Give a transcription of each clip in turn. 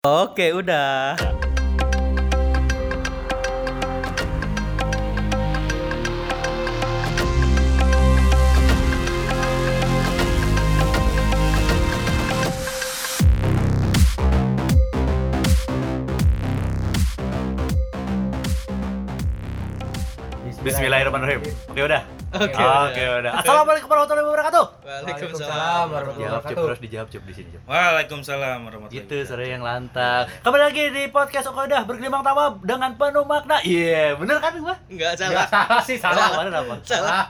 Oke, udah. Bismillahirrahmanirrahim. Oke, udah. Oke, udah. Assalamualaikum warahmatullahi wabarakatuh. Waalaikumsalam warahmatullahi Jawab, Cep. wabarakatuh. Terus dijawab, Cep, di sini. Waalaikumsalam warahmatullahi Gitu, sore yang lantang. Kembali lagi di podcast Okodah bergelimang tawa dengan penuh makna. Iya, bener kan gua? Enggak Enggak salah. salah sih, Salah, salah. apa? Salah.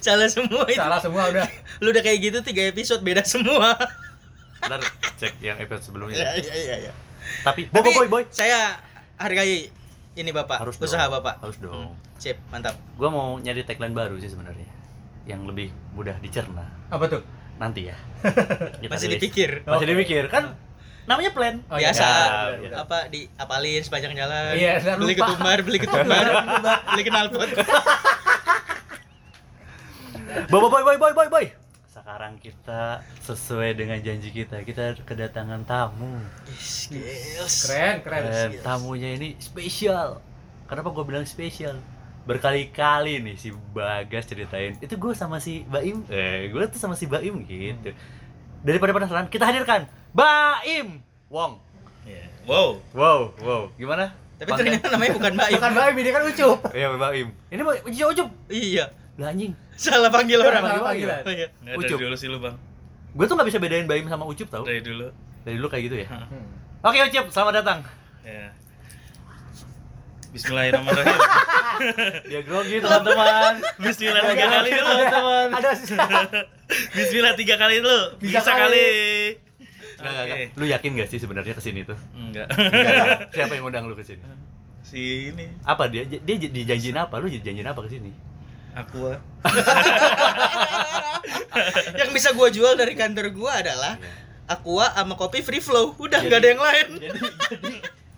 Salah semua itu. Salah semua udah. Lu udah kayak gitu tiga episode beda semua. Ntar cek yang episode sebelumnya. Iya iya iya iya. Tapi, boy, Tapi boy, boy. saya hargai ini Bapak, Harus usaha dong. Bapak. Harus dong. Sip, mantap. Gua mau nyari tagline baru sih sebenarnya. Yang lebih mudah dicerna. Apa tuh? Nanti ya. Kita Masih rilis. dipikir. Masih Oke. dipikir kan namanya plan. Oh, iya. Biasa iya. apa di apalin sepanjang jalan. Iya, beli lupa. ketumbar, beli ketumbar, beli knalpot. Boy, boy, boy, boy, boy, boy. Sekarang kita sesuai dengan janji kita, kita kedatangan tamu. Skills. Keren, keren. Dan tamunya ini spesial. Kenapa gue bilang spesial? Berkali-kali nih si Bagas ceritain. Itu gue sama si Baim. Eh, gue tuh sama si Baim gitu. Daripada penasaran, kita hadirkan Baim Wong. Iya. Wow. Wow, wow. Gimana? Tapi ternyata namanya bukan Baim. Bukan Baim, ini kan Ucup. Iya, Baim. Ini mau ucup ucup. Iya. Lah anjing. Salah panggil orang. Salah panggilan. Oh, iya. Nggak Ucup. dari dulu sih lu bang. Gue tuh nggak bisa bedain Baim sama Ucup tau. Dari dulu. Dari dulu kayak gitu ya. Hmm. Oke Ucup, selamat datang. Ya. Bismillahirrahmanirrahim. Dia grogi teman-teman. Bismillah tiga kali dulu. teman-teman. Ada Bismillah tiga kali dulu. Bisa Bisa, kali. kali. Nggak, nggak, Oke. nggak. Lu yakin gak sih sebenarnya ke sini tuh? Enggak. Siapa yang ngundang lu ke sini? si ini Apa dia? Dia dijanjiin apa? Lu dijanjiin apa ke sini? aku yang bisa gua jual dari kantor gua adalah Aqua sama kopi free flow. Udah nggak ada yang lain. Jadi, jadi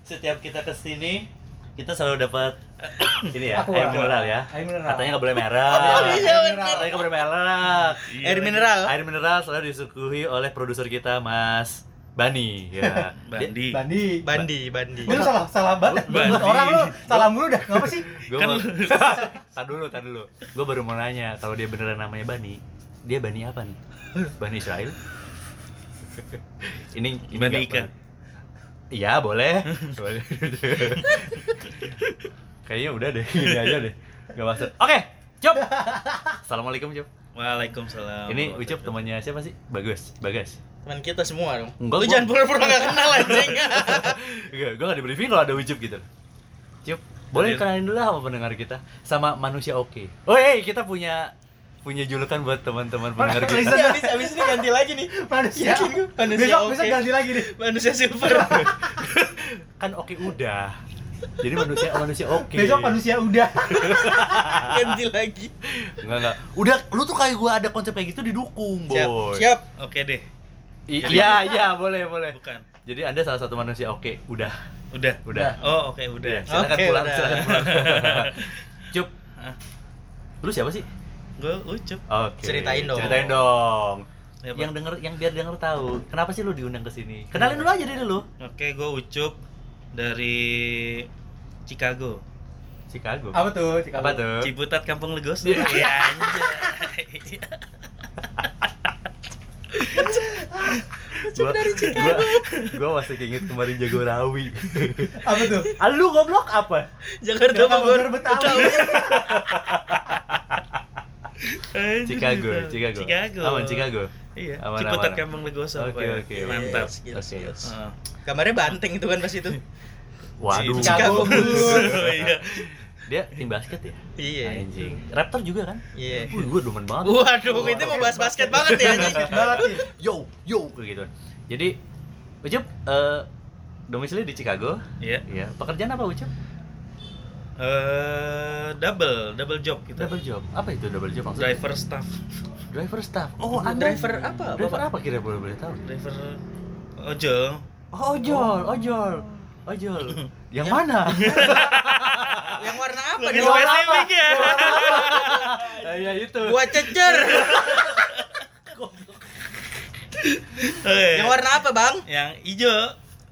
setiap kita ke sini kita selalu dapat ini ya, air mineral ya. Air mineral. Katanya nggak boleh merah. Oh, iya, bener. Katanya nggak boleh merah. Iya, Air mineral. Air mineral selalu disuguhi oleh produser kita Mas Bani ya. Bandi. Bandi. Bandi, Bandi. Lu salah salah banget. Bandi. Orang lu salah mulu dah. Ngapa sih? Gue Kan tar dulu, tar dulu. Gue baru mau nanya kalau dia beneran namanya Bani, dia Bani apa nih? Bani Israel? ini, ini Bani ikan. Iya boleh. Boleh. Kayaknya udah deh, ini aja deh. Gak masuk. Oke, Cop. Assalamualaikum Cop. Waalaikumsalam. Ini Ucup temannya siapa sih? Bagus, Bagas. Teman kita semua dong. Enggak, Lu gua- jangan pura-pura gak kenal anjing. Enggak, gue gak di briefing kalau ada Ucup gitu. Cup, boleh kenalin dulu lah sama pendengar kita sama manusia oke. Oh, hey, kita punya punya julukan buat teman-teman pendengar kita. Iya, habis habis ini ganti lagi nih. Manusia. Yakin gua? Manusia Besok oke. besok ganti lagi nih. Manusia silver. kan oke udah. Jadi manusia manusia oke. Besok manusia udah. ganti lagi. Enggak enggak. Udah lu tuh kayak gua ada konsep kayak gitu didukung, Siap. boy. Siap. Oke deh. Iya, iya, boleh, boleh. Bukan. Jadi Anda salah satu manusia oke, udah. Udah. Udah. Oh, oke udah. Udah, silakan pulang, udah. silakan pulang. Cup, Hah? lu siapa sih? Gue ucup. Oke. Ceritain dong. Ceritain dong. Ya, yang denger yang biar denger tahu kenapa sih lu diundang ke sini kenalin dulu aja diri lu Oke, gue ucup dari Chicago. Chicago Apa tuh? Cik apa tuh Ciputat Kampung Legos. Iya. Iya, anjay. gua, gua, gua masih inget kemarin Jagorawi Apa tuh? ah lu goblok apa Jakarta. Bogor, Betawi. Chicago. Chicago Chicago. aman Chicago Iya, Aman, Ciputat aman. Kampung Legos. Oke, ya? oke. Mantap. Skills, Oke. skills. Heeh. Gambarnya banteng itu kan pas itu. waduh Chicago Bulls. Iya. dia tim basket ya Iya. anjing Raptor juga kan Iya. Wih, gua demen banget Waduh, itu mau bahas basket banget ya anjing. Banget nih. yo yo kayak gitu jadi Ucup eh domisili di Chicago Iya. Iya, pekerjaan apa Ucup? Eh, double, double job kita. Double job. Apa itu double job maksudnya? Driver staff. Driver staff. Oh, Anda Driver apa, Driver Bapak? apa kira boleh boleh tahu? Driver ojol. Oh, ojol, ojol. Ojol. Yang mana? Yang warna apa Lebih nih? Warna spesifik ya. Eh, ya itu. Gua cecer. Oke. Yang warna apa, Bang? Yang hijau.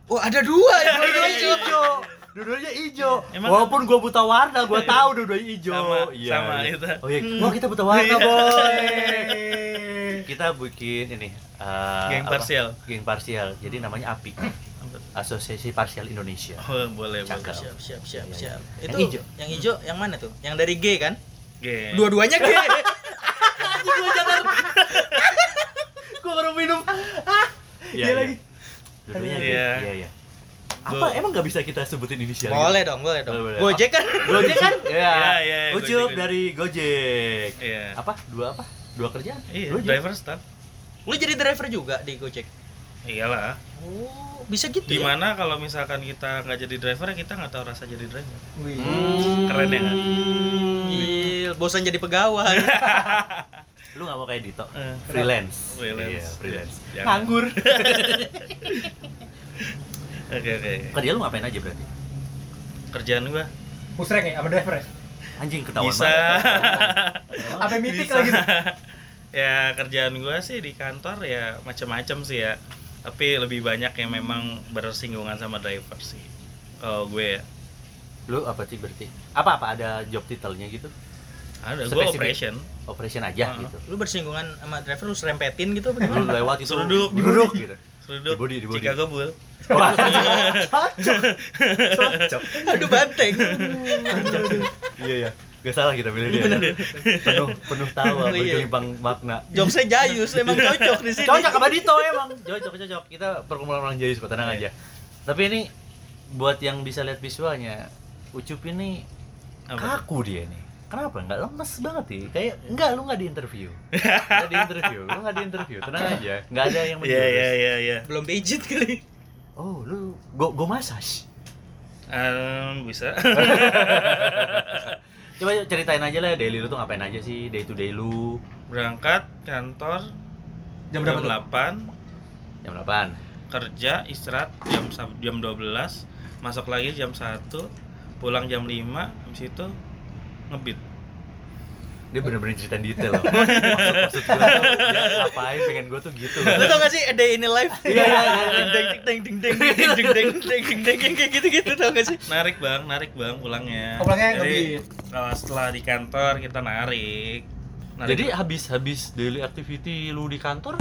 Oh, ada dua ya. Dua-duanya hijau. Dua-duanya hijau. Emang- Walaupun gua buta warna, gua tahu dua-duanya hijau. Sama, Iya, sama iya. itu. Oh iya, wah kita buta warna, Iya. boy. kita bikin ini eh, Geng apa? parsial. Geng parsial. Jadi namanya API. Asosiasi Parsial Indonesia. Oh, boleh, Cakep. boleh. Siap, siap, siap, Iya, siap. iya. Itu Yang hijau. yang hijau yang mana tuh? Yang dari G kan? Geng. Dua-duanya G. Gua jangan. Gua baru minum. Ah, Iya lagi. Dua-duanya Iya. iya. Iya, iya. Apa emang nggak bisa kita sebutin inisial? gitu? boleh dong, boleh dong. Boleh, boleh. Gojek kan? Gojek kan? Iya. Iya, iya, iya, Ucup Gojek, Gojek. dari Gojek. Iya. Apa? Dua apa? Dua kerjaan? Iya, Dua job. driver staff. Lu jadi driver juga di Gojek? Iyalah. Oh, bisa gitu ya? Gimana kalau misalkan kita nggak jadi driver ya kita nggak tahu rasa jadi driver. Wih. Hmm. Keren ya, nggak? Gil, bosan jadi pegawai. Lu nggak mau kayak Dito? Eh, Freelance. Freelance. Iya, freelance. Jangan. Nganggur. Oke, oke. Kerja lu ngapain aja berarti? Kerjaan gua Musrek ya, sama driver ya? Anjing ketahuan bisa. Apa mitik lagi ya kerjaan gua sih di kantor ya macam-macam sih ya. Tapi lebih banyak yang memang bersinggungan sama driver sih. Kalau gue ya Lu apa sih berarti? Apa apa ada job title-nya gitu? ada gue operation. Operation aja Ah. gitu. lu bersinggungan sama driver lu serempetin gitu apa Lu gimana? lewat itu Suruh duduk. duduk gitu. Duduk Di body, di body. Chicago Bull. Wah, cocok. Cocok. Aduh banteng. Iya ya. Gak salah kita pilih dia. Penuh penuh tawa, iya. bergelimpang makna. Jokesnya jayus, emang cocok di sini. Cocok sama Dito emang. Cocok cocok. Kita perkumpulan orang Jayus kok tenang Iya. aja. Tapi ini buat yang bisa lihat visualnya, Ucup ini kaku dia nih. Kenapa? Nggak lemes banget sih. Kayak enggak lu nggak di interview. Nggak di interview. Lu nggak di interview. Tenang aja. Nggak ada yang Iya menjurus. iya iya iya. Belum pijit kali. Oh, lu go go massage. Ehm, bisa. Coba ceritain aja lah daily lu tuh ngapain aja sih day to day lu Berangkat kantor Jam berapa? 8, jam 8 kerja istirahat jam jam 12, masuk lagi jam 1, pulang jam 5, habis itu ngebit. dia bener-bener ceritain detail loh maksud maksud gue tuh dia ngapain pengen gue tuh gitu Lu tau gak sih a day in a life? Iya, iya, iya. Ding ding ding ding ding ding ding ding ding ding ding kayak gitu-gitu tau gak sih? Narik bang, narik bang pulangnya. Oh, pulangnya Jadi ngebit. kalau setelah di kantor kita narik. Narik- jadi habis habis daily activity lu di kantor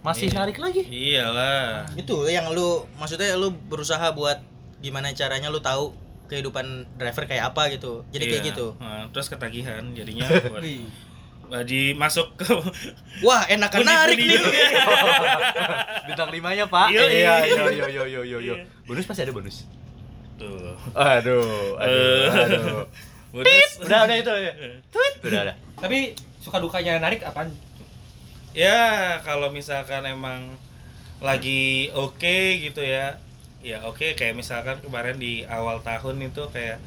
masih Iya. narik lagi iyalah. Itu yang lu maksudnya lu berusaha buat gimana caranya lu tahu kehidupan driver kayak apa gitu. Jadi kayak Iya. gitu. Nah, terus ketagihan jadinya. Jadi masuk ke Wah, enakan narik nih. bintang limanya pak Iya, iya iya. iya iya iya iya iya iya bonus masih ada bonus tuh. aduh aduh Eh. aduh Bonus. udah udah itu ya udah udah Tapi suka dukanya narik apaan? Ya, kalau misalkan emang lagi oke gitu ya. Ya oke kayak misalkan kemarin di awal tahun itu kayak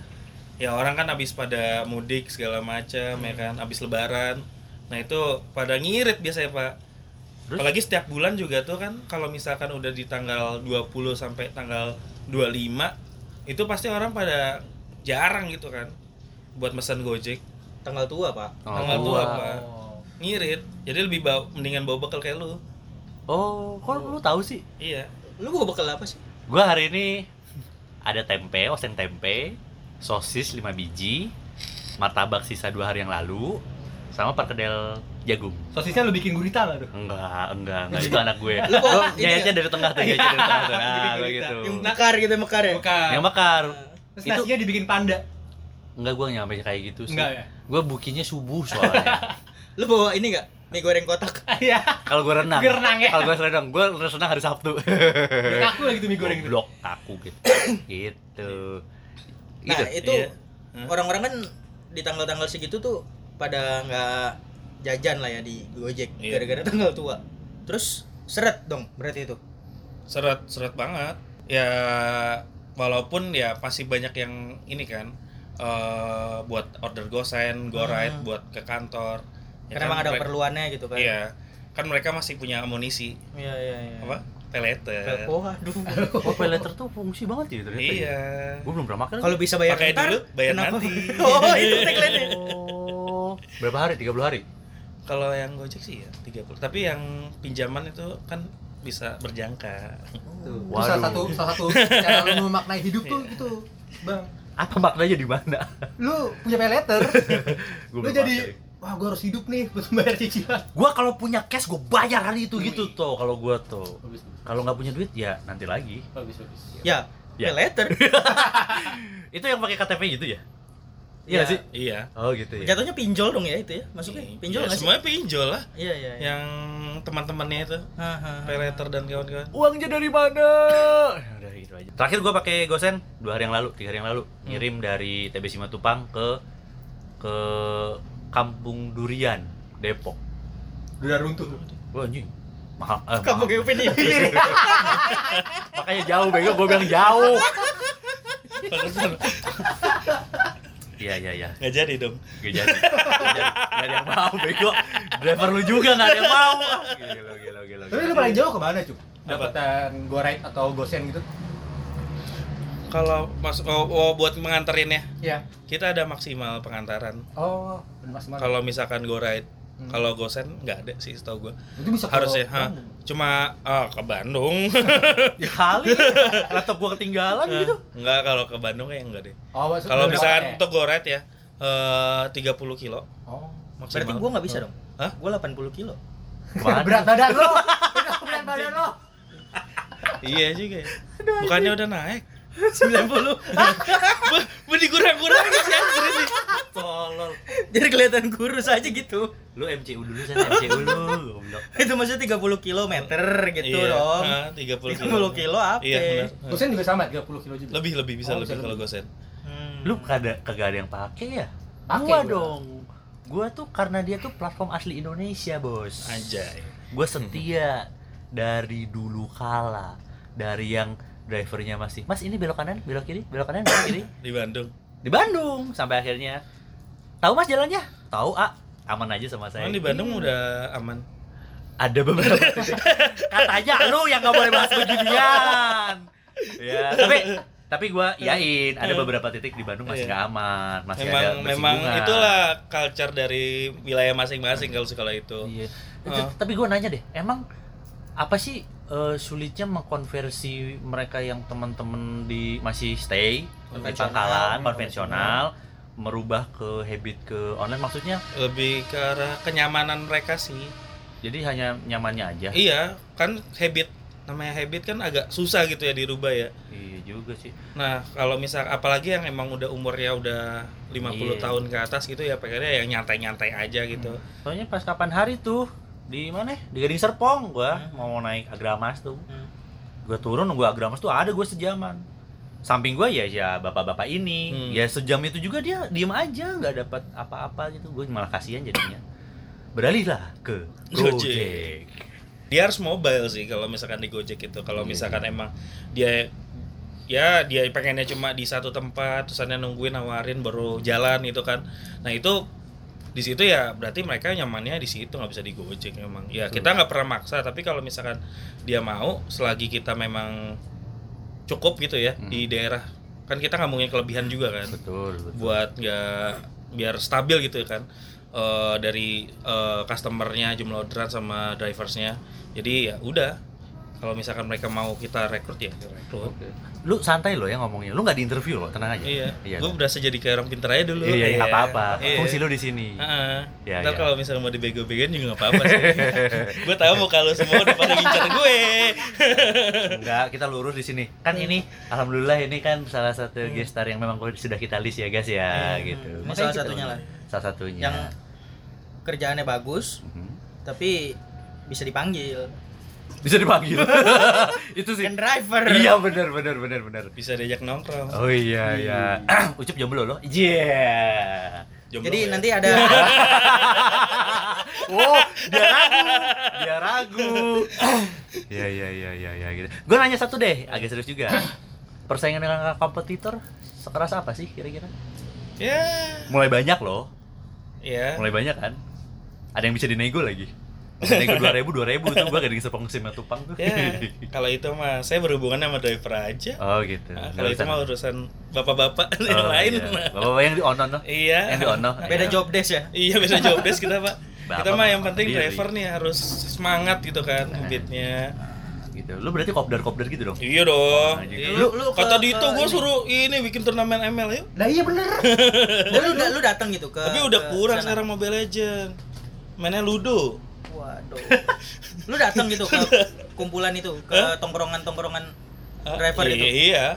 ya orang kan habis pada mudik segala macam ya kan, habis lebaran. Nah, itu pada ngirit biasanya, Pak. Terus? Apalagi setiap bulan juga tuh kan kalau misalkan udah di tanggal 20 sampai tanggal 25 itu pasti orang pada jarang gitu kan buat pesan Gojek. Tanggal tua, Pak. Tanggal Oh, tua, gua. Pak. Ngirit. Jadi lebih bawa, mendingan bawa bekal kayak lu. oh kok lu tahu sih Iya. Lu bawa bekal apa sih? Gua hari ini ada tempe oseng tempe sosis 5 biji martabak sisa dua hari yang lalu sama perkedel jagung Sosisnya lu bikin gurita lah tuh. enggak enggak enggak itu anak gue Lu nyayatnya ya? dari tengah tuh nyayatnya dari tengah tuh nah kayak gurita. gitu Yang mekar gitu, mekar ya. Bukan. yang bakar Terus itu nasinya dibikin panda. enggak gua nyampe kayak gitu sih Enggak ya? gua bukinya subuh soalnya Lu bawa ini gak? Mie goreng kotak. Iya. kalau gua renang Gua renang ya? kalau gua renang gua renang hari sabtu Kaku lagi tuh mie goreng itu. blok aku gitu gitu Nah, gitu itu Iya. Hah? orang-orang kan di tanggal-tanggal segitu tuh pada nggak jajan lah ya di Gojek Iya. gara-gara tanggal tua. Terus seret dong berarti itu. Seret seret banget. Ya walaupun ya pasti banyak yang ini kan eh buat order gosen, go ride Hmm. buat ke kantor. Ya Karena kan emang ada keperluannya gitu kan. Iya. Kan mereka masih punya amunisi Iya, iya, iya. apa? Peleter. Oh, aduh. oh pay letter tuh fungsi banget ya ternyata ya? Iya. gua belum pernah makan Kalau bisa bayar Pakai ntar, dulu, bayar kenapa? nanti. Oh, itu tagline-nya. Oh, berapa hari? 30 hari? Kalau yang Gojek sih ya 30. Tapi yang pinjaman itu kan bisa berjangka. Tuh. Itu Waduh. salah satu salah satu cara lu memaknai hidup tuh gitu. Bang, Apa maknanya di mana? lu punya. Gua lu jadi. Wah gua harus hidup nih buat bayar cicilan. Gua kalau punya cash gua bayar hari itu gitu Wih. tuh kalau gua tuh. Kalau nggak punya duit ya nanti lagi. Bagus bagus. Ya, Ya. pay letter. Itu yang pakai KTP gitu ya? Iya Ya. sih? Iya. Oh gitu ya. Jatuhnya pinjol dong ya itu ya? Masuknya pinjol Ya, nggak sih? semuanya pinjol lah. Iya, iya. iya. Yang teman-temannya itu, peleter dan kawan-kawan. Uangnya dari mana? Ya Udah gitu aja. Terakhir gua pakai Gosen dua hari yang lalu, tiga hari yang lalu, ngirim dari TB Simatupang ke ke Kampung Durian, Depok. Udah runtuh. Wah anjing. Mahal. Eh, Kamu mahal. ini. Makanya jauh bego, gua bilang jauh. Iya iya iya. Nggak jadi dong. Gak jadi. Gak jadi. Gak ada yang mau bego. Driver lu juga gak ada yang mau. Gila gila gila. Tapi lu paling jauh ke mana, Cuk? Go ride atau gosen gitu? Kalau mas oh, oh, buat menganterin ya, Iya. kita ada maksimal pengantaran. Oh, Mas Mar. Kalau misalkan go ride, Hmm. kalau gosen nggak ada sih setahu gua. itu bisa Harusnya, ha. Cuma ah, ke Bandung. Ya kali. Laptop gua ketinggalan gitu. Enggak kalau ke Bandung kayak enggak deh. Oh, Kalau misalkan ya? untuk go ride ya eh 30 kilo Oh. Berarti maksimal. gua nggak bisa dong. Hah? Gua 80 kilo. Berat badan lo. Berat badan lo. Iya juga. ya. Bukannya udah naik. 90. Bu dikurang-kurangin sih anjir ini. Tolol. Jadi kelihatan kurus aja gitu. Lu MCU dulu sana MCU lu. Itu maksudnya 30 kilometer gitu Iya, dong. ah, 30 kilo. 30 kilo apa? Iya, benar. Gosen juga sama 30 kilo juga. Lebih lebih bisa Oh, lebih bisa kalau lebih. gosen. Hmm. Lu kagak kagak ada yang pakai ya? Pakai gua gua. dong. Gua tuh karena dia tuh platform asli Indonesia, Bos. Anjay. Gue setia dari dulu kala. Dari yang drivernya masih, "Mas, ini belok kanan, belok kiri, belok kanan, belok kiri." Di Bandung. Di Bandung sampai akhirnya Tahu Mas jalannya? Tahu, Ah. Aman aja sama saya. Emang di Bandung Iya. udah aman. ada beberapa katanya lu yang nggak boleh bahas beginian ya tapi tapi gua yain ada beberapa titik di Bandung masih Iya. nggak aman masih memang ada memang itulah culture dari wilayah masing-masing kalau sekolah itu. iya Oh. Tapi gua nanya deh emang apa sih eh, sulitnya mengkonversi mereka yang teman-teman di masih stay di pangkalan konvensional merubah ke habit ke online maksudnya Lebih ke arah kenyamanan mereka sih. jadi hanya nyamannya aja Iya, kan habit namanya habit kan agak susah gitu ya dirubah ya. iya juga sih Nah, kalau misal apalagi yang emang udah umurnya udah 50 Iya. tahun ke atas gitu ya pengennya yang nyantai-nyantai aja gitu. Soalnya pas kapan hari tuh di mana? Di Gading Serpong gua mau naik Agramas tuh. Hmm. Gua turun nunggu Agramas tuh ada gua sejaman. Samping gua ya ya bapak-bapak ini. Hmm. Ya sejam itu juga dia diem aja nggak dapat apa-apa gitu. Gue malah kasihan jadinya. Beralihlah ke Gojek. Dia harus mobile sih kalau misalkan di Gojek itu. Kalau Iya, misalkan emang dia ya dia pengennya cuma di satu tempat terus ada nungguin nawarin baru jalan itu kan. Nah, itu di situ ya berarti mereka nyamannya di situ nggak bisa di Gojek memang. Ya, Betul. kita nggak pernah maksa, tapi kalau misalkan dia mau selagi kita memang cukup gitu ya Hmm. di daerah kan kita nggak mungkin kelebihan juga kan. Betul, betul. buat nggak biar stabil gitu kan Eh, dari eh, customernya jumlah orderan sama driversnya jadi ya udah kalau misalkan mereka mau kita rekrut ya kita rekrut Oke. Lu santai loh ya ngomongnya. Lu nggak di interview loh, tenang aja. iya, Iya. gue berasa jadi kayak orang pintar aja dulu Iya, iya, nggak apa-apa. Iya. Fungsi lu di sini. Heeh. Iya, Ntar iya. kalau misalnya mau dibego-begoin juga nggak apa-apa sih. gue tahu mau kalau semua udah pada ngincar gue. Enggak, kita lurus di sini. Kan ini alhamdulillah ini kan salah satu gestar yang memang sudah kita list ya guys ya Hmm. gitu. Makanya salah satunya lah. Salah satunya. Yang kerjaannya bagus, Mhm. tapi bisa dipanggil. Bisa dipanggil. Itu sih. Kan driver. Iya benar benar benar benar. Bisa diajak nongkrong. Oh iya iya. Ucup jomblo loh. Iya. Jomblo Jadi ya. nanti ada Oh, dia ragu. Dia ragu. Iya iya iya iya ya gitu. Gue nanya satu deh, agak serius juga. Persaingan dengan kompetitor sekeras apa sih kira-kira? Ya. Mulai banyak loh. Ya. mulai banyak kan ada yang bisa dinego lagi nego dua ribu dua ribu tuh gua gak dikasih pengsim tupang tuh Ya, kalau itu mah saya berhubungan sama driver aja. oh gitu Nah, kalau itu mah urusan bapak-bapak Oh, yang lain. iya. bapak-bapak yang di onon tuh Iya. yang di ono beda Iya. job desk ya. Iya beda job desk kita pak. Bapak kita mah yang penting sendiri. driver nih harus semangat gitu kan Nah. beatnya. gitu. Lu berarti kopdar-kopdar gitu dong. Iya dong. Anjing. Iya, Lu lu, Kata Dito ke gue ini. suruh ini bikin turnamen ML yuk. Nah iya bener. Lu, lu datang gitu ke Tapi udah ke kurang sana. sekarang Mobile Legend. Mainnya Ludo. Waduh. lu datang gitu ke kumpulan itu, ke tongkrongan-tongkrongan driver iya, itu. Iya.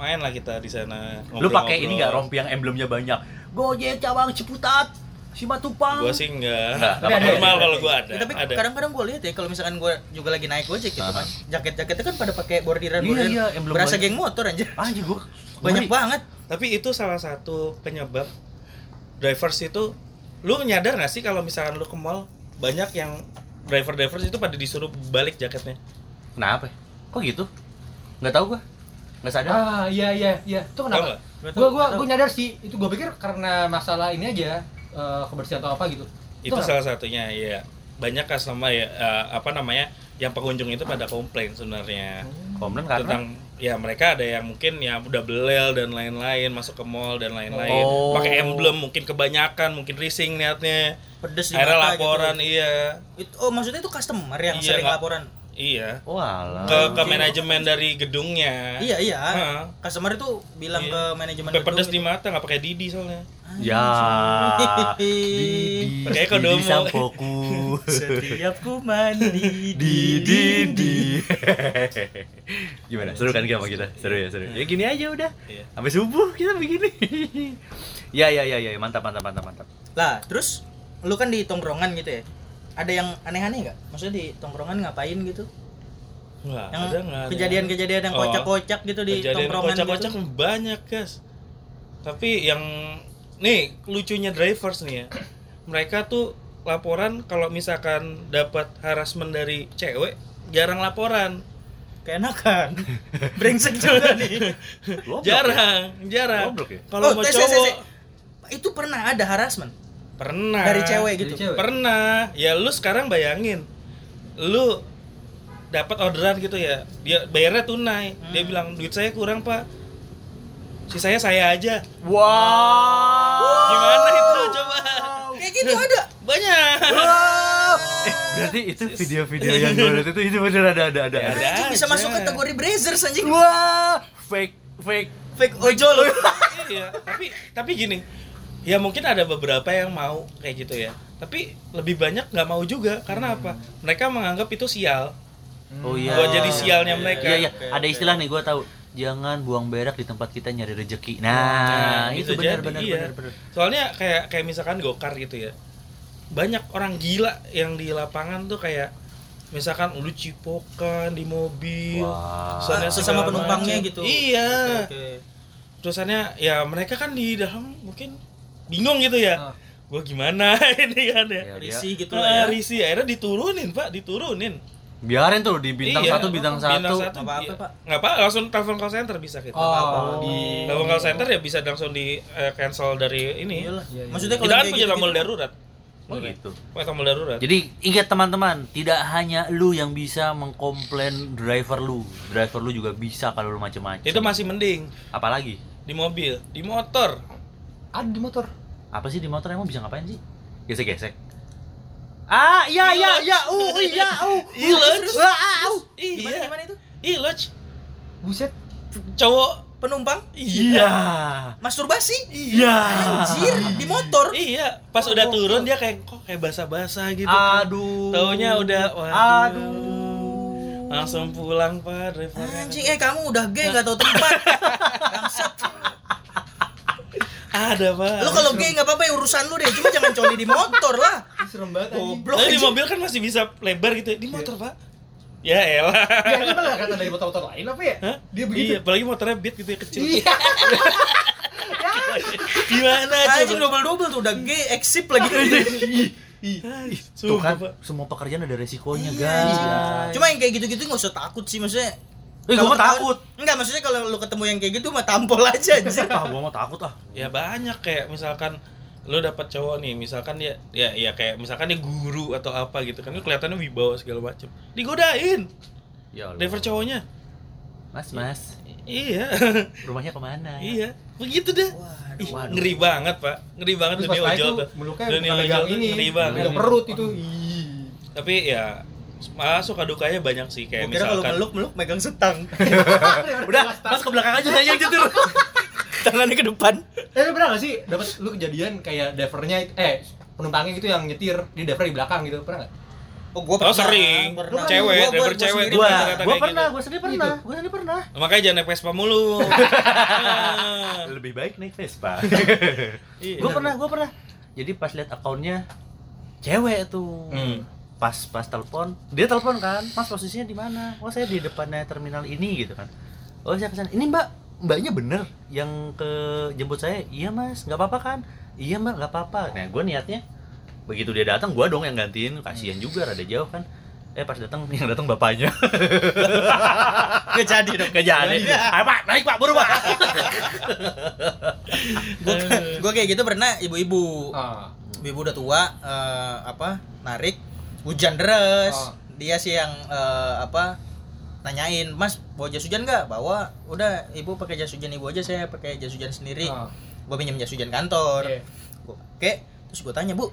Main lah kita di sana. lu pakai ini enggak rompi yang emblemnya banyak. Gojek cabang Ciputat, Simatupang. Gua sih enggak. Tapi ada, normal kalau gua ada. Ya, tapi ada. kadang-kadang gue lihat ya kalau misalkan gue juga lagi naik gojek gitu Aha. kan jaket-jaketnya kan pada pakai bordiran Iya, bordiran iya, emblem berasa banyak. geng motor anjir Anjing gua banyak banget Tapi itu salah satu penyebab drivers itu lu nyadar gak sih kalau misalkan lu ke mall banyak yang driver-drivers itu pada disuruh balik jaketnya. Kenapa? Kok gitu? Nggak tahu gua. Nggak sadar. Ah iya iya iya. Itu kenapa? Gua gua tahu. gua nyadar sih. Itu gua pikir karena masalah ini aja eh, kebersihan atau apa gitu. Itu kenapa? salah satunya ya. Banyak customer ya eh, apa namanya yang pengunjung itu pada komplain sebenarnya. Komplain karena tentang ya mereka ada yang mungkin ya udah belel dan lain-lain masuk ke mall dan lain-lain Oh. pakai emblem mungkin kebanyakan mungkin rising niatnya pedes di akhirnya mata laporan gitu. iya Itu, oh maksudnya itu customer yang Iya, sering laporan iya Oh alah. ke ke manajemen dari gedungnya iya iya Heeh. customer itu bilang Iya. ke manajemen sampai pedes di mata nggak pakai didi soalnya Ya. Didi. Pakai Didi sampoku. setiap ku mandi di Didi. Gimana? Seru kan sama kita? Seru ya, seru. Ya gini aja udah. Iya. Sampai subuh kita begini. ya ya ya ya, mantap mantap mantap mantap. lah terus lu kan di tongkrongan gitu ya ada yang aneh-aneh nggak maksudnya di tongkrongan ngapain gitu nggak yang ada nggak ada. kejadian-kejadian yang Oh. kocak-kocak gitu di kejadian tongkrongan kocak-kocak gitu banyak guys tapi yang nih lucunya drivers nih ya mereka tuh laporan kalau misalkan dapat harassment dari cewek jarang laporan keenakan. Brengsek juga nih. Jarang jarang. Goblok ya? kalau Oh, mau tes, cowok itu pernah ada harassment? Pernah. Dari cewek gitu? Dari cewek. pernah. Ya lu sekarang bayangin. Lu dapat orderan gitu ya. Dia bayarnya tunai. Dia Hmm. bilang duit saya kurang pak sisanya saya aja ya? Wow. gimana itu coba kayak gitu ada banyak Wow. Eh, berarti itu video-video yang gue lihat itu itu bener ada ada ada. Ya, ada. ada. Itu bisa aja. masuk kategori Brazers anjing Wah, fake fake. fake ojol iya tapi tapi gini ya mungkin ada beberapa yang mau kayak gitu ya tapi lebih banyak nggak mau juga karena apa mereka menganggap itu sial Oh iya. Buat jadi sialnya iya, mereka. Iya iya, ada istilah nih gue tahu. Jangan buang berak di tempat kita nyari rezeki. Nah, Nah, itu bisa benar jadi, benar iya. benar benar. soalnya kayak kayak misalkan gokar gitu ya banyak orang gila yang di lapangan tuh kayak misalkan lu cipokan di mobil Wah. Soalnya Sesama penumpangnya macam. gitu. iya Oke. terusannya ya mereka kan di dalam mungkin bingung gitu ya Ah. gua gimana ini kan ya Ya, Risih gitu Ah, lah ya. risih akhirnya diturunin pak diturunin Biarin tuh di bintang Iya, satu bintang, bintang satu. satu Nggak apa-apa, iya. Pak. nggak apa langsung telepon call center bisa gitu Oh. Di- telepon call center ya bisa langsung di eh, cancel dari ini Iyalah. Iya, iya. Maksudnya kalau kita kan punya gitu- tombol darurat Oh gitu. Pakai tombol darurat Jadi ingat teman-teman, tidak hanya lu yang bisa mengkomplain driver lu, driver lu juga bisa kalau lu macem-macem. itu masih mending Apalagi? di mobil di motor Ada di motor. Apa sih di motor emang bisa ngapain sih? Gesek-gesek. Ah, iya iya iya, uh, iya, uh. Iya, terus? Ah, ah, uh. Iya gimana itu? iya Lodge. Buset. cowok Penumpang Iya. masturbasi? Iya. Anjir, di motor. iya pas Oh, udah gokil. turun dia kayak kok kayak basah-basah gitu Aduh. taunya udah waduh. Aduh. langsung pulang pak drivernya Anjing, eh kamu udah gay gak tau tempat. Bangsat. Ada pak Lu kalau gay nggak apa-apa ya urusan lu deh, cuma jangan coli di motor lah. Serem banget. Goblok. Tapi di mobil kan masih bisa lebar gitu ya. di motor pak ya elah Ya ini malah kata dari motor-motor lain apa ya? Hah? Dia begitu. Iya, apalagi motornya beat gitu ya kecil. Iya. Gimana Anjing coba? double-double tuh udah gay, eksip lagi. Ih, Tuh kan, semua pekerjaan ada resikonya, Iya, guys. Cuma yang kayak gitu-gitu nggak usah takut sih maksudnya. Eh, gua Kalau mah takut. Enggak, maksudnya kalau lu ketemu yang kayak gitu mah tampol aja anjing. Ah, gua mau takut ah. Ya banyak kayak misalkan lo dapat cowok nih, misalkan dia ya ya kayak misalkan dia guru atau apa gitu kan kelihatannya wibawa segala macem Digodain Ya Allah. driver cowoknya. Mas, Mas, Iya. rumahnya ke mana? iya. Begitu dah. Waduh. Ngeri banget, Pak. Ngeri banget Terus dunia ojol tuh. Dunia ojol ini, ngeri banget. perut itu. Ih. Tapi ya malah suka dukanya banyak sih Gua kayak kira kalau misalkan meluk meluk megang setang. Udah, mas ke belakang aja saya yang nyetir. Tangannya ke depan. Eh lu pernah gak sih dapat lu kejadian kayak drivernya eh penumpangnya gitu yang nyetir, di driver di belakang gitu, pernah gak? Oh, gua Oh, sering. Pernah. Cewek, Gua- gua- driver gua cewek gua. Gua, pernah. Gua kayak pernah, gitu. gua sendiri pernah, gua sendiri pernah. makanya jangan naik Vespa mulu Lebih baik naik Vespa. Iya. gua pernah, gua pernah. Jadi pas lihat akunnya cewek tuh. Hmm. Pas pas telepon, dia telepon kan, "Mas posisinya di mana?" "Oh, saya di depannya terminal ini." gitu kan. "Oh, saya ke sana." "Ini, Mbak, Mbaknya bener yang ke jemput saya?" "Iya, Mas. nggak apa-apa kan?" "Iya, Mbak, nggak apa-apa." Nah, gua niatnya begitu dia datang, gua dong yang gantiin, kasihan juga rada jauh kan. Eh pas datang yang datang bapaknya. Nggak jadi dong. Gak jadi. Ayo Pak, naik Pak, buru Pak. Gua, gua kayak gitu pernah ibu-ibu. Ah. Ibu udah tua eh, apa narik hujan deras. Oh. Dia sih yang eh, apa nanyain, "Mas, bawa jas hujan nggak?" Bawa. Udah, Ibu pakai jas hujan Ibu aja, saya pakai jas hujan sendiri. Ah. Gua pinjam jas hujan kantor. Iya. Gua pakai, terus gua tanya, "Bu,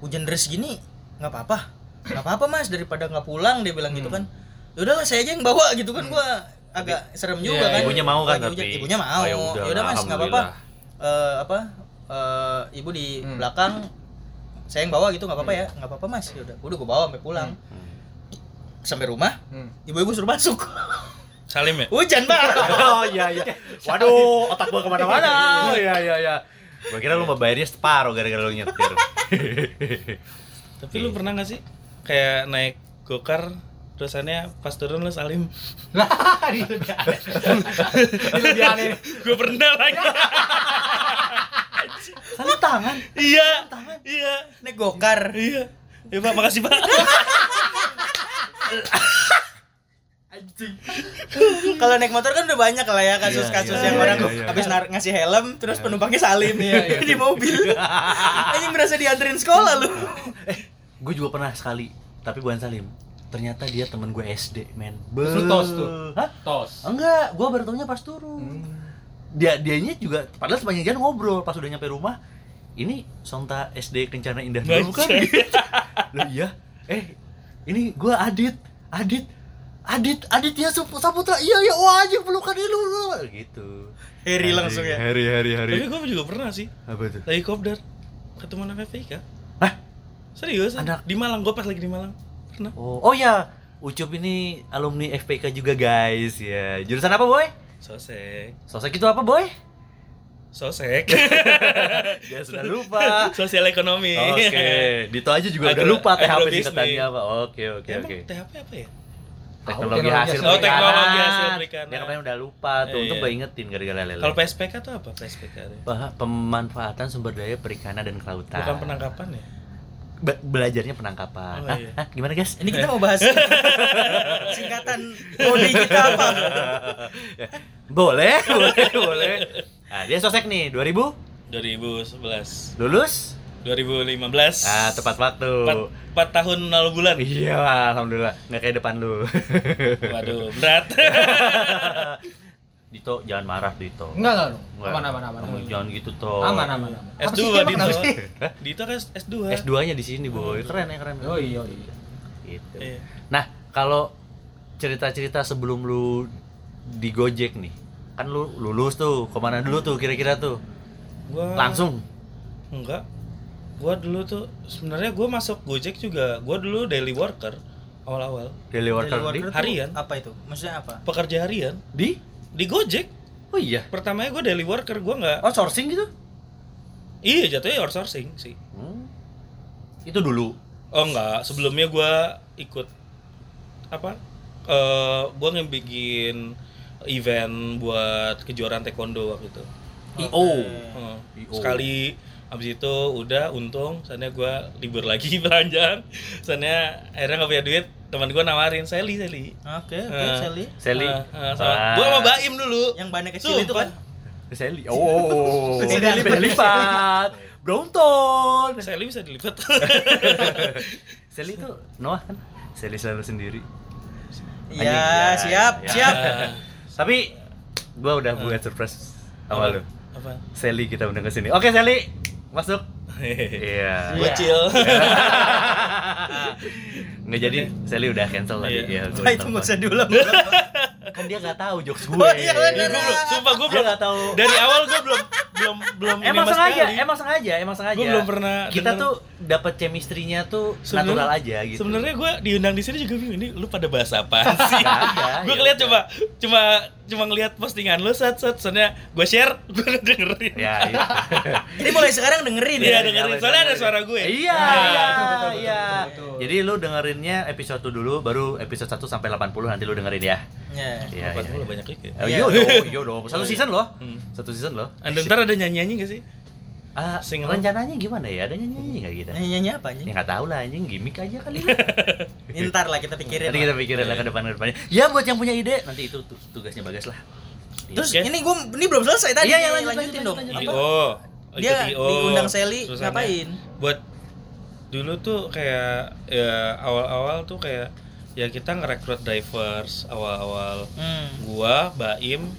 hujan deras gini nggak apa-apa?" "Nggak apa-apa, Mas, daripada nggak pulang," dia bilang gitu Hmm. kan. Ya udahlah, saya aja yang bawa gitu kan gua agak serem juga Iya, kan. ibunya mau kan Lagi tapi? Ibunya mau. Oh, ya udah, ya Mas, nggak apa-apa. Eh, apa? eh, ibu di Hmm. belakang saya yang bawa gitu nggak apa-apa ya nggak apa-apa mas ya udah udah gue bawa sampai pulang sampai rumah Hmm. ibu-ibu suruh masuk Salim ya hujan banget Oh iya iya. Waduh, otak gua ke mana-mana. Iya iya iya. Gua kira lu mau bayarnya separuh gara-gara lu nyetir. tapi lu pernah gak sih kayak naik gokar terusannya pas turun lu salim Lah, ini lebih aneh. Ini lebih aneh. gue pernah lagi Saling tangan. iya iya naik gokar iya ya pak makasih pak kalau naik motor kan udah banyak lah ya kasus-kasus Iya, yang iya, orang iya, iya. habis nar- ngasih helm terus penumpangnya salim Iya, iya. di mobil anjing merasa dianterin sekolah lu Gue juga pernah sekali, tapi bukan Salim. Ternyata dia temen gue SD, men. Terus lu tos tuh? Hah? Tos. Enggak, gua baru taunya pas turun. Dia dianya juga padahal sepanjang jalan ngobrol pas udah nyampe rumah. Ini Sonta SD Kencana Indah dulu bukan? Loh iya. Eh, ini gua Adit. Adit. Adit, Adit ya Saputra. Iya ya, wah anjing pelukan lu lu. Gitu. Harry langsung ya Hari hari hari. tapi gue juga pernah sih Apa tuh? lagi kopdar ketemu anak FPK Hah? serius Anak- di Malang gue pas lagi di Malang pernah Oh, oh ya. Ucup ini alumni FPK juga guys ya. Jurusan apa, Boy? Sosek Sosek itu apa, Boy? sosek Dia sudah lupa. sosial ekonomi Oke, Dito aja juga udah Agro- lupa THP singkatannya apa. Oke, oke, Emang oke. THP apa ya Teknologi teknologi hasil hasil- Oh, teknologi hasil perikanan. Dia kemarin udah lupa tuh, untuk iya. gue ingetin gara-gara lele. kalau PSPK tuh apa PSPK? Bah, pemanfaatan sumber daya perikanan dan kelautan. bukan penangkapan ya Be- belajarnya penangkapan. Oh, Hah? iya. Hah? Gimana guys? ini kita mau bahas singkatan kode kita apa boleh, boleh, boleh. Nah, dia sosek nih, 2000 2011 lulus? 2015 Ah, tepat waktu. 4, 4 tahun 0 bulan Iya, alhamdulillah. Nggak kayak depan lu. waduh berat Dito, jangan marah Dito. Enggak enggak dong. Enggak. Aman aman aman. Kamu jangan gitu toh. Aman aman aman. Apa S2 sih, emang Dito? Dito kan S2 S2-nya di sini, Boy. Keren ya, keren. Oh iya iya. Gitu. Iya. Nah, kalau cerita-cerita sebelum lu di Gojek nih, kan lu lulus tuh, ke mana dulu tuh kira-kira tuh? gua Langsung? enggak gua dulu tuh sebenarnya gua masuk Gojek juga gua dulu daily worker awal-awal Daily worker, Daily worker di? Harian. apa itu maksudnya apa pekerja harian Di? Di Gojek Oh iya. pertamanya gua daily worker gua nggak Oh, sourcing gitu? iya jatuhnya outsourcing sih Hmm. Itu dulu. oh enggak sebelumnya gua ikut apa eh gua ngebikin event buat kejuaraan taekwondo waktu itu IO. Heeh. IO. sekali habis itu udah untung soalnya gua libur lagi panjang soalnya akhirnya nggak punya duit teman gua nawarin Sally Sally oke oke Eh. Sally Sally. Eh, eh, sama- Ah. gua sama Baim dulu yang bannya kecil itu kan Sally. Oh. Sepeda lipat. lipat. Brompton. Sally bisa dilipat Sally itu Noah kan? Sally selalu sendiri. iya Anjing, siap ya. siap Tapi gua udah buat surprise sama lu. apa Sally kita undang ke sini. Oke, Sally. Masuk. Iya. bocil Nggak jadi, Sally udah cancel tadi. Iya. Ya, Pak itu nggak usah diulang. Kan dia nggak tahu jokes gue. Oh, iya, bener. Ya, belum, sumpah gue Dia belum nggak tahu. dari awal gue belum belum belum ini Emang sengaja, sekali. emang sengaja, emang sengaja. Gua belum pernah Kita denger. tuh dapat chemistry-nya tuh Sebenarnya- natural aja gitu. Sebenarnya gue diundang di sini juga bingung ini lu pada bahas apaan sih? Gue ya ngeliat coba cuma cuma ngeliat postingan lu set set soalnya gue share gue dengerin. Ya, iya. Jadi mulai sekarang dengerin Iya ya. dengerin soalnya ada suara gue. Iya, iya, iya. betul, betul. Jadi lu dengerinnya episode 1 dulu, baru episode 1 sampai 80 nanti lu dengerin ya. Iya. Iya, iya. puluh banyak klik ya. Oh, Iya. iya dong, iya dong. Satu Oh, iya. season loh. Hmm. Satu season loh. Anda ntar ada nyanyi-nyanyi gak sih? Ah, Sing rencananya gimana ya? Ada nyanyi nggak kita? Nyanyi apa Ya anjing? nggak tahu lah anjing, gimmick aja kali. Ntar lah kita pikirin. Nanti lah. kita pikirin lah ke depan ke depannya. Ya buat yang punya ide, nanti itu tu- tugasnya Bagas lah. Terus Oke. ini gua ini belum selesai tadi. Iya, iya, lanjut, lanjutin lanjut, dong. oh Dia IO. diundang Sally Susannya. ngapain? Buat dulu tuh kayak ya awal-awal tuh kayak ya kita ngerekrut divers awal-awal. Hmm. Gua, Baim,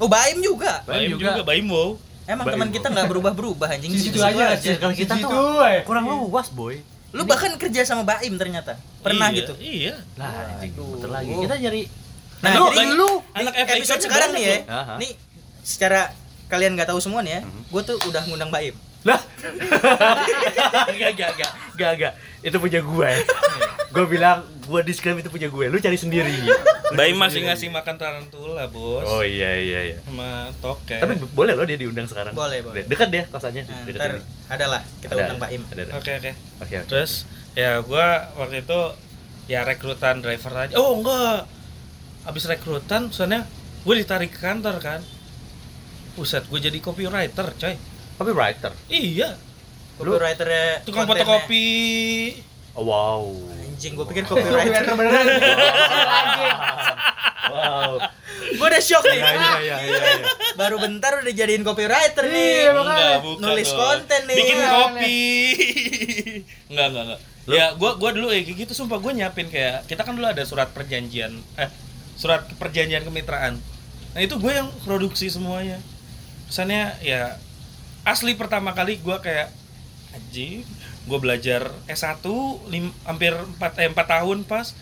Oh, Baim juga. Baim Baim juga. juga, Baim wow. Emang teman kita nggak berubah-berubah anjing Di situ situ aja, Circle kita tuh eh. kurang luas, boy. Lu bahkan kerja sama Baim ternyata. Pernah Iya, gitu. Iya. Lah, anjing, Waduh. bentar lagi. Kita nyari Nah, lu, jadi lu Anak di FX episode aja sekarang nih ya. Aha. Nih secara kalian nggak tahu semua nih ya, Mhm. gue tuh udah ngundang Baim. lah. Gak, gak, gak, gak, gak. Itu punya gue. gue bilang, gue disclaim itu punya gue. Lu cari sendiri. Baim masih ngasih makan tarantula, Bos. Oh iya, iya, iya. Sama toke. Tapi boleh loh dia diundang sekarang. Boleh, boleh. Dekat deh kosannya. Nah, Dekat ntar ada lah kita Ada, undang Baim. Ada, ada. Oke, oke. Oke. Terus ya gua waktu itu ya rekrutan driver aja. Oh, enggak. Habis rekrutan soalnya gue ditarik ke kantor kan. Buset, gue jadi copywriter, coy. Copywriter. Iya, Copywriternya tukang kontennya- fotokopi. Oh, wow. Anjing, gue pikir Copywriter beneran. Wow. gue udah shock nih. Iya, iya, iya, iya. iya. Baru bentar udah jadiin copywriter Iya, nih. Enggak, bukan. Nulis dong. konten nih. Bikin Iya. kopi. enggak, enggak, enggak. Ya, gua gua dulu ya kayak gitu sumpah gua nyiapin kayak kita kan dulu ada surat perjanjian eh surat perjanjian kemitraan. Nah, itu gue yang produksi semuanya. Kesannya ya asli pertama kali gua kayak anjing, gua belajar S1 lim, hampir 4 eh, 4 tahun pas.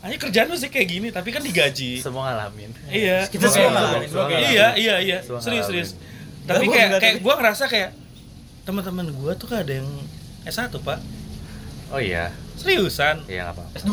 Hanya kerjaan lu sih kayak gini, tapi kan digaji. Semua ngalamin. Iya. Kita semua Semua ngalamin. semua Oke. ngalamin. Iya, iya, iya. Semua Serius, ngalamin. serius. Tapi kayak kayak gua ngerasa kayak teman-teman gua tuh kan ada yang S1, Pak. Oh iya. Seriusan. Iya, enggak apa-apa. S2.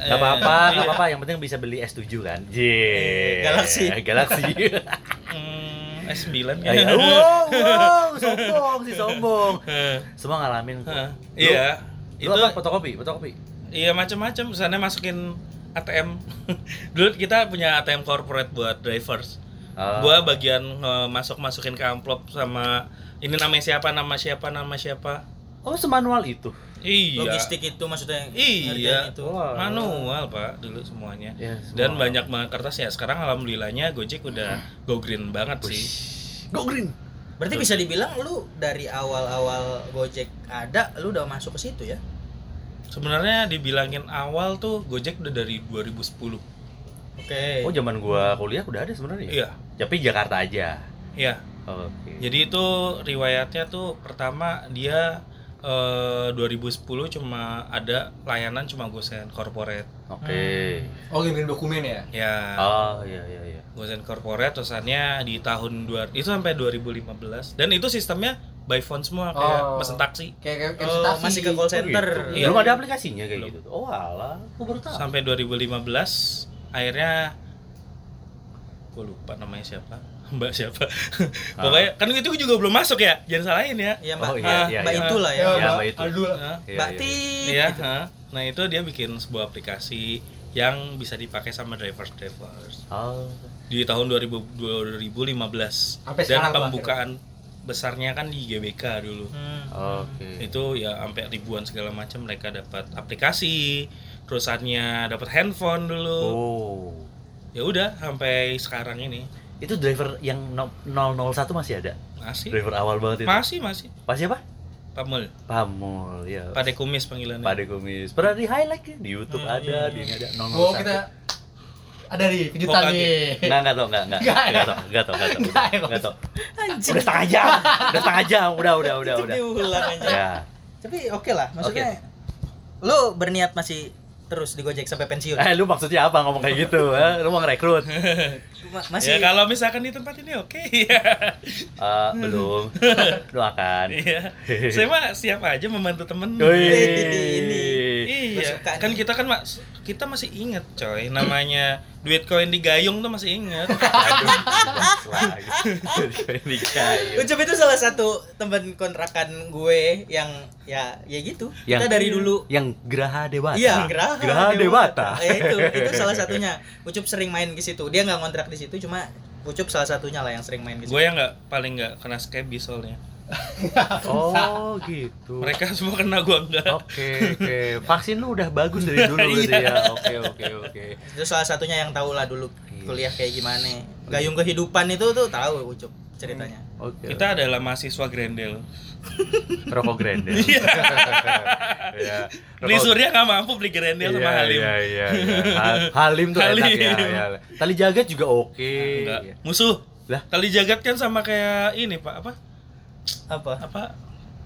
Gak apa-apa, Eh, gak iya. apa-apa, yang penting bisa beli S7 kan Eh, Jee Galaxy. Galaxy Hmm, S9 kan. Ayo, Wow, wow, sombong sih sombong Semua ngalamin kok Iya. Itu apa, fotokopi, fotokopi iya macam-macam. Sana masukin ATM. Dulu kita punya ATM corporate buat drivers. Oh. Gua bagian eh, masuk-masukin ke amplop sama ini namanya siapa, nama siapa, nama siapa. Oh, semanual itu? Iya. Logistik itu maksudnya. Iya. itu. Wah. manual pak dulu semuanya Ya, semua. dan banyak banget kertas ya sekarang alhamdulillahnya Gojek udah go green banget sih Go green Berarti bisa dibilang lu dari awal-awal Gojek ada, lu udah masuk ke situ ya? sebenarnya dibilangin awal tuh Gojek udah dari 2010 Oke. Oh, zaman gua kuliah udah ada sebenarnya iya Tapi Jakarta aja iya Oke jadi itu riwayatnya tuh pertama dia eh, 2010 cuma ada layanan cuma gosen corporate Oke Oh, ngirim dokumen ya? ya Oh, iya, iya, iya gosen corporate terusannya di tahun dua itu sampai 2015 dan itu sistemnya by phone semua kayak Oh. pesen taksi Kayak kayak Oh, taksi. masih ke call center. gitu. Iya. Belum ada aplikasinya kayak Belum. gitu Oh, alah Gua baru tahu sampai 2015 akhirnya gue lupa namanya siapa mbak siapa pokoknya kan itu juga belum masuk ya jangan salahin ya Iya, Mbak. Oh, iya, Ah, iya, Mbak iya. itu lah ya. Iya, Mbak, Mbak itu. Aldul. Hah? Iya, Mbak iya. Tit. iya nah itu dia bikin sebuah aplikasi yang bisa dipakai sama drivers drivers Oh di tahun 2000, 2015 Sampai dan pembukaan besarnya kan di GBK dulu Hmm. Oke itu ya sampai ribuan segala macam mereka dapat aplikasi terusannya dapat handphone dulu Oh ya udah sampai sekarang ini Itu driver yang no- 001 masih ada? masih Driver awal banget itu? masih masih Masih apa? pamul Pamul, ya Pade kumis panggilannya. Pade kumis. Pernah di highlight ya? Di Youtube Hmm, ada, hmm. di ini ada 001 Oh, kita ada nih kejutan Oh, nih. Enggak, enggak tau, enggak, enggak Nggak, Enggak tau, enggak tau, enggak tau. Enggak tau. Udah setengah jam, udah setengah jam, udah, udah, udah, udah Diulang aja. Ya, Tapi oke lah, maksudnya Lu berniat masih terus di Gojek sampai pensiun? Eh, lu maksudnya apa ngomong kayak gitu? Eh, lu mau ngerekrut? Ma- Ya masih kalau misalkan di tempat ini oke Eh, belum. Doakan. Iya. Saya mah siap aja membantu temen. Wih. Gua Iya, suka kan nih. kita kan mas, kita masih inget coy, namanya duit koin digayung tuh masih inget. Ucup itu salah satu teman kontrakan gue yang ya ya gitu. Yang- Kita dari dulu yang Graha Dewata. Iya, Graha, Graha Dewata. Eh, itu itu salah satunya. Ucup sering main ke situ. Dia nggak ngontrak di situ cuma Ucup salah satunya lah yang sering main ke situ. Gue yang nggak paling nggak kena skebis soalnya. Oh, gitu. Mereka semua kena gue enggak. Oke, oke. Vaksin lu udah bagus dari dulu berarti ya. Oke, oke, oke. Itu salah satunya yang tahu lah dulu Iya. kuliah kayak gimana. Gayung kehidupan itu tuh tahu Ucup ceritanya. Oke. Kita adalah mahasiswa Grendel. rokok grendel. Iya. Iya. Beli Surya nggak mampu beli Grendel sama Iya, Halim. Iya, iya, iya. Ha- Halim tuh enak ya, Halim. ya. Tali jagat juga oke. Enggak. Iya. Musuh. Lah? Tali jagat kan sama kayak ini Pak apa? Apa? Apa?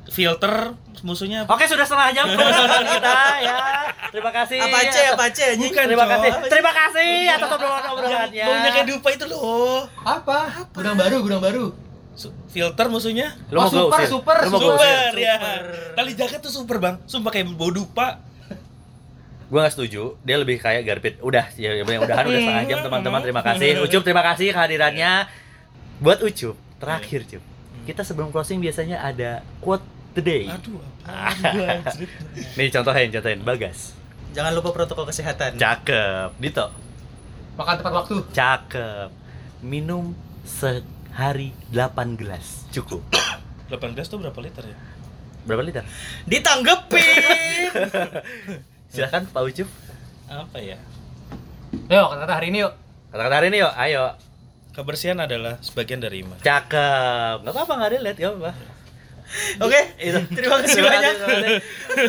Filter musuhnya apa? Oke, sudah setengah jam pembahasan kita ya. Terima kasih. Apa C apa C anjing? Bukan, Terima kasih. Terima kasih atas obrolan-obrolannya. Baunya kayak dupa itu loh. Apa? Gudang baru, gudang baru. Su- Filter musuhnya. Lu Oh, super, usir? super, gua usir? Super ya. Super. Tali jagat tuh super bang. Sumpah kayak bau dupa. Gua gak setuju. Dia lebih kayak Garpit. Udah, ya udah udahan udah setengah jam teman-teman. Terima kasih. Ucup terima kasih kehadirannya. Buat Ucup, terakhir Cup. Kita sebelum closing biasanya ada quote the day. Aduh, apa? Nih contohin, contohin. Bagas. Jangan lupa protokol kesehatan. Cakep. Dito. Makan tepat waktu. Cakep. Minum sehari 8 gelas. Cukup. 18 tuh berapa liter ya? Berapa liter? Ditanggepin. Silakan Pak Ucup. Apa ya? Yuk, kata-kata hari ini yuk. Kata-kata hari ini yuk, ayo. Kebersihan adalah sebagian dari iman. Cakep. Gak apa-apa, gak relate, gak apa-apa. Oke. Itu. Terima kasih Terima banyak. terima kasih.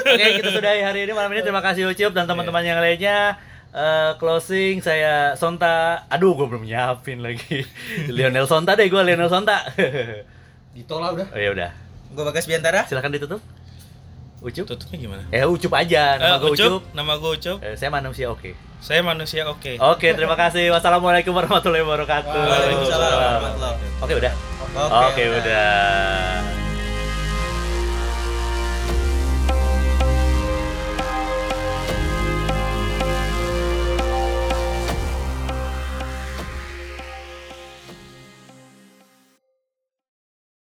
Oke, kita sudahi hari ini malam ini. Terima kasih Ucup dan teman-teman yang lainnya. Eh, closing saya Sonta. Aduh, gue belum nyiapin lagi. Lionel Sonta deh, gue Lionel Sonta. Dito lah udah. oh ya udah. Gue Bagas Biantara. Silakan ditutup. Ucup. Tutupnya gimana? Eh, Ucup aja. Nama Eh, gue Ucup. Nama gue Ucup. Eh, saya manusia oke. Saya manusia oke. Oke, terima kasih. Wassalamualaikum warahmatullahi wabarakatuh. Waalaikumsalam warahmatullahi Oke, udah. Oke, Oke, udah.